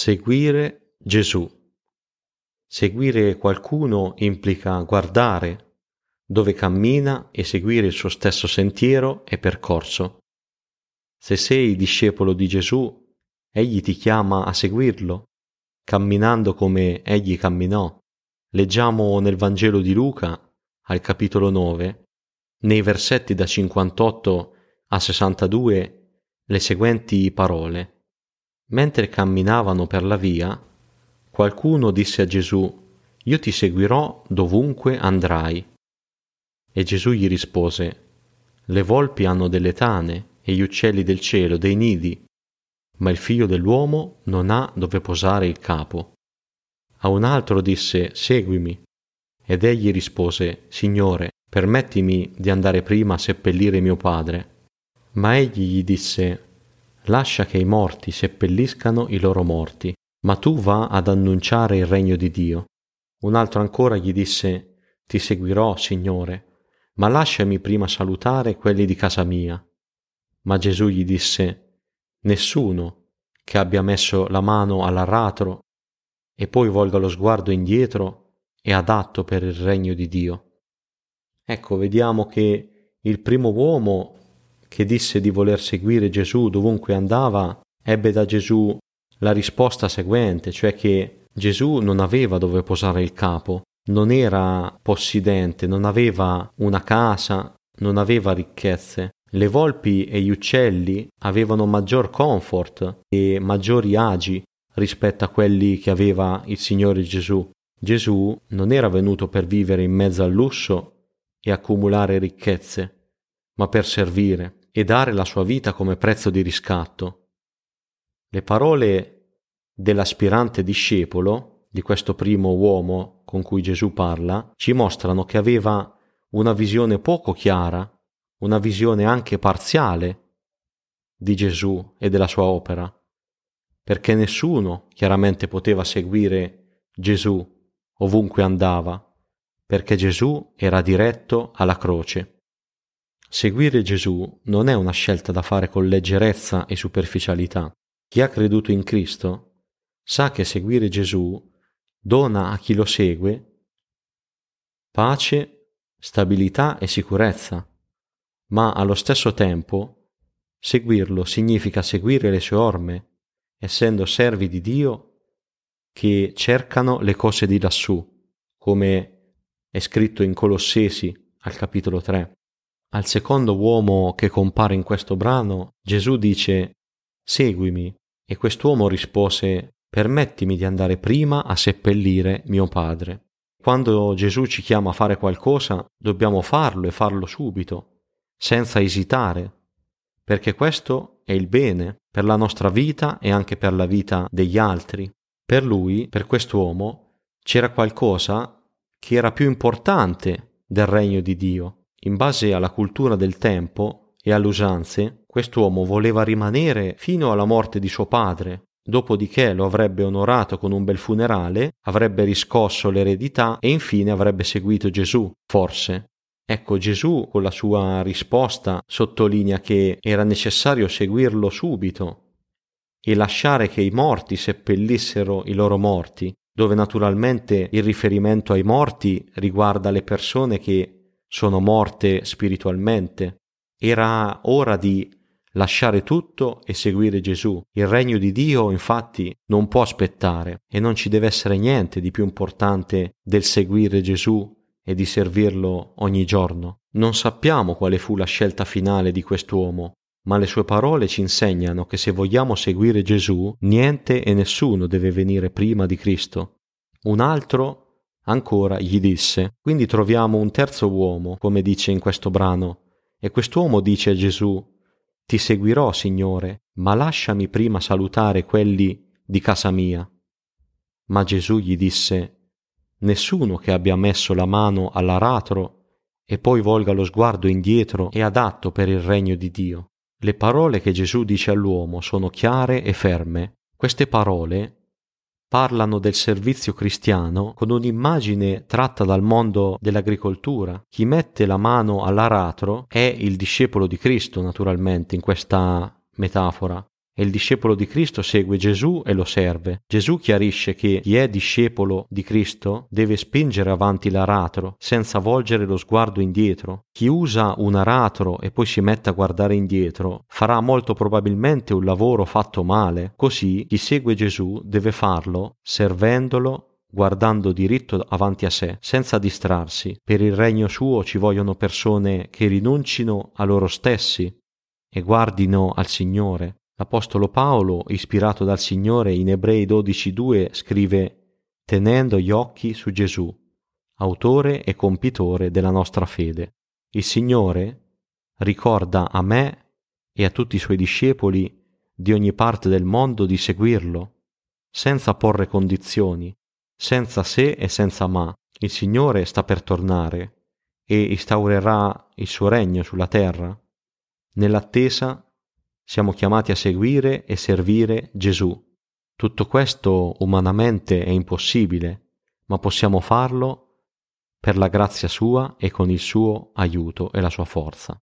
Seguire Gesù. Seguire qualcuno implica guardare dove cammina e seguire il suo stesso sentiero e percorso. Se sei discepolo di Gesù, egli ti chiama a seguirlo, camminando come egli camminò. Leggiamo nel Vangelo di Luca, al capitolo 9, nei versetti da 58 a 62, le seguenti parole. Mentre camminavano per la via, qualcuno disse a Gesù, Io ti seguirò dovunque andrai. E Gesù gli rispose, Le volpi hanno delle tane e gli uccelli del cielo dei nidi, ma il figlio dell'uomo non ha dove posare il capo. A un altro disse, Seguimi. Ed egli rispose, Signore, permettimi di andare prima a seppellire mio padre. Ma egli gli disse, lascia che i morti seppelliscano i loro morti, ma tu va ad annunciare il regno di Dio. Un altro ancora gli disse, Ti seguirò, Signore, ma lasciami prima salutare quelli di casa mia. Ma Gesù gli disse, Nessuno che abbia messo la mano all'aratro e poi volga lo sguardo indietro è adatto per il regno di Dio. Ecco, vediamo che il primo uomo che disse di voler seguire Gesù dovunque andava, ebbe da Gesù la risposta seguente, cioè che Gesù non aveva dove posare il capo, non era possidente, non aveva una casa, non aveva ricchezze. Le volpi e gli uccelli avevano maggior comfort e maggiori agi rispetto a quelli che aveva il Signore Gesù. Gesù non era venuto per vivere in mezzo al lusso e accumulare ricchezze, ma per servire e dare la sua vita come prezzo di riscatto. Le parole dell'aspirante discepolo, di questo primo uomo con cui Gesù parla, ci mostrano che aveva una visione poco chiara, una visione anche parziale di Gesù e della sua opera, perché nessuno chiaramente poteva seguire Gesù ovunque andava, perché Gesù era diretto alla croce. Seguire Gesù non è una scelta da fare con leggerezza e superficialità. Chi ha creduto in Cristo sa che seguire Gesù dona a chi lo segue pace, stabilità e sicurezza, ma allo stesso tempo seguirlo significa seguire le sue orme, essendo servi di Dio che cercano le cose di lassù, come è scritto in Colossesi al capitolo 3. Al secondo uomo che compare in questo brano, Gesù dice Seguimi, e quest'uomo rispose Permettimi di andare prima a seppellire mio padre. Quando Gesù ci chiama a fare qualcosa, dobbiamo farlo e farlo subito, senza esitare, perché questo è il bene per la nostra vita e anche per la vita degli altri. Per lui, per quest'uomo, c'era qualcosa che era più importante del regno di Dio in base alla cultura del tempo e alle usanze, quest'uomo voleva rimanere fino alla morte di suo padre, dopodiché lo avrebbe onorato con un bel funerale, avrebbe riscosso l'eredità e infine avrebbe seguito Gesù, forse. Ecco, Gesù con la sua risposta sottolinea che era necessario seguirlo subito e lasciare che i morti seppellissero i loro morti, dove naturalmente il riferimento ai morti riguarda le persone che sono morte spiritualmente. Era ora di lasciare tutto e seguire Gesù. Il regno di Dio infatti non può aspettare e non ci deve essere niente di più importante del seguire Gesù e di servirlo ogni giorno. Non sappiamo quale fu la scelta finale di quest'uomo, ma le sue parole ci insegnano che se vogliamo seguire Gesù, niente e nessuno deve venire prima di Cristo. Un altro Ancora gli disse, quindi troviamo un terzo uomo, come dice in questo brano, e quest'uomo dice a Gesù, Ti seguirò, Signore, ma lasciami prima salutare quelli di casa mia. Ma Gesù gli disse, Nessuno che abbia messo la mano all'aratro e poi volga lo sguardo indietro è adatto per il regno di Dio. Le parole che Gesù dice all'uomo sono chiare e ferme. Queste parole parlano del servizio cristiano con un'immagine tratta dal mondo dell'agricoltura. Chi mette la mano all'aratro è il discepolo di Cristo, naturalmente, in questa metafora. E il discepolo di Cristo segue Gesù e lo serve. Gesù chiarisce che chi è discepolo di Cristo deve spingere avanti l'aratro senza volgere lo sguardo indietro. Chi usa un aratro e poi si mette a guardare indietro farà molto probabilmente un lavoro fatto male. Così chi segue Gesù deve farlo servendolo guardando diritto avanti a sé, senza distrarsi. Per il regno suo ci vogliono persone che rinuncino a loro stessi e guardino al Signore. L'Apostolo Paolo, ispirato dal Signore in Ebrei 12.2, scrive tenendo gli occhi su Gesù, autore e compitore della nostra fede. Il Signore ricorda a me e a tutti i suoi discepoli di ogni parte del mondo di seguirlo, senza porre condizioni, senza se e senza ma. Il Signore sta per tornare e instaurerà il suo regno sulla terra. Nell'attesa siamo chiamati a seguire e servire Gesù. Tutto questo umanamente è impossibile, ma possiamo farlo per la grazia sua e con il suo aiuto e la sua forza.